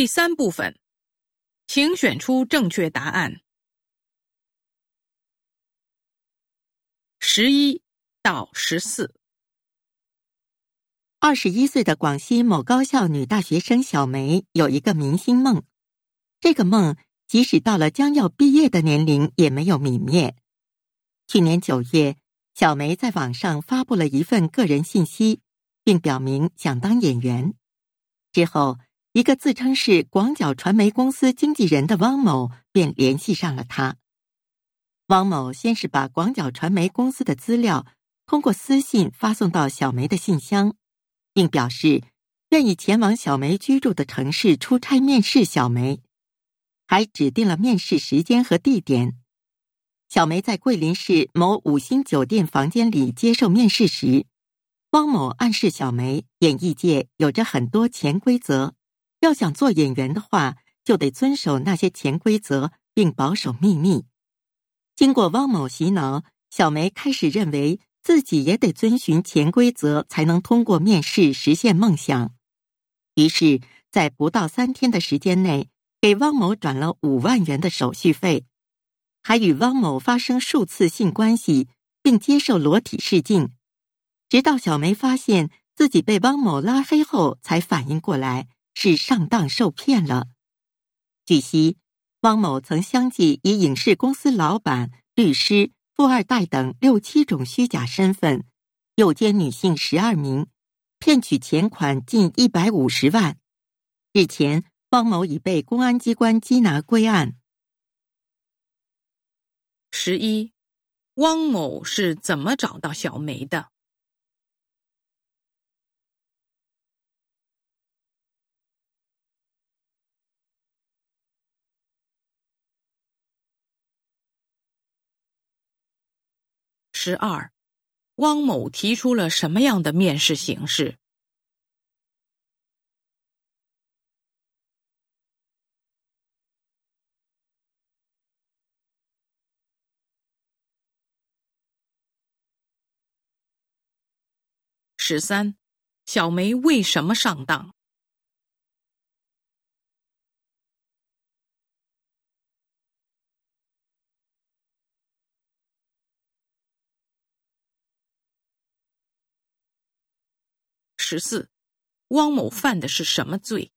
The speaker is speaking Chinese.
第三部分，请选出正确答案。十一到十四。二十一岁的广西某高校女大学生小梅有一个明星梦，这个梦即使到了将要毕业的年龄也没有泯灭。去年九月，小梅在网上发布了一份个人信息，并表明想当演员。之后。一个自称是广角传媒公司经纪人的汪某便联系上了他。汪某先是把广角传媒公司的资料通过私信发送到小梅的信箱，并表示愿意前往小梅居住的城市出差面试小梅，还指定了面试时间和地点。小梅在桂林市某五星酒店房间里接受面试时，汪某暗示小梅，演艺界有着很多潜规则。要想做演员的话，就得遵守那些潜规则，并保守秘密。经过汪某洗脑，小梅开始认为自己也得遵循潜规则，才能通过面试实现梦想。于是，在不到三天的时间内，给汪某转了五万元的手续费，还与汪某发生数次性关系，并接受裸体试镜。直到小梅发现自己被汪某拉黑后，才反应过来。是上当受骗了。据悉，汪某曾相继以影视公司老板、律师、富二代等六七种虚假身份，诱奸女性十二名，骗取钱款近一百五十万。日前，汪某已被公安机关缉拿归案。十一，汪某是怎么找到小梅的？十二，汪某提出了什么样的面试形式？十三，小梅为什么上当？十四，汪某犯的是什么罪？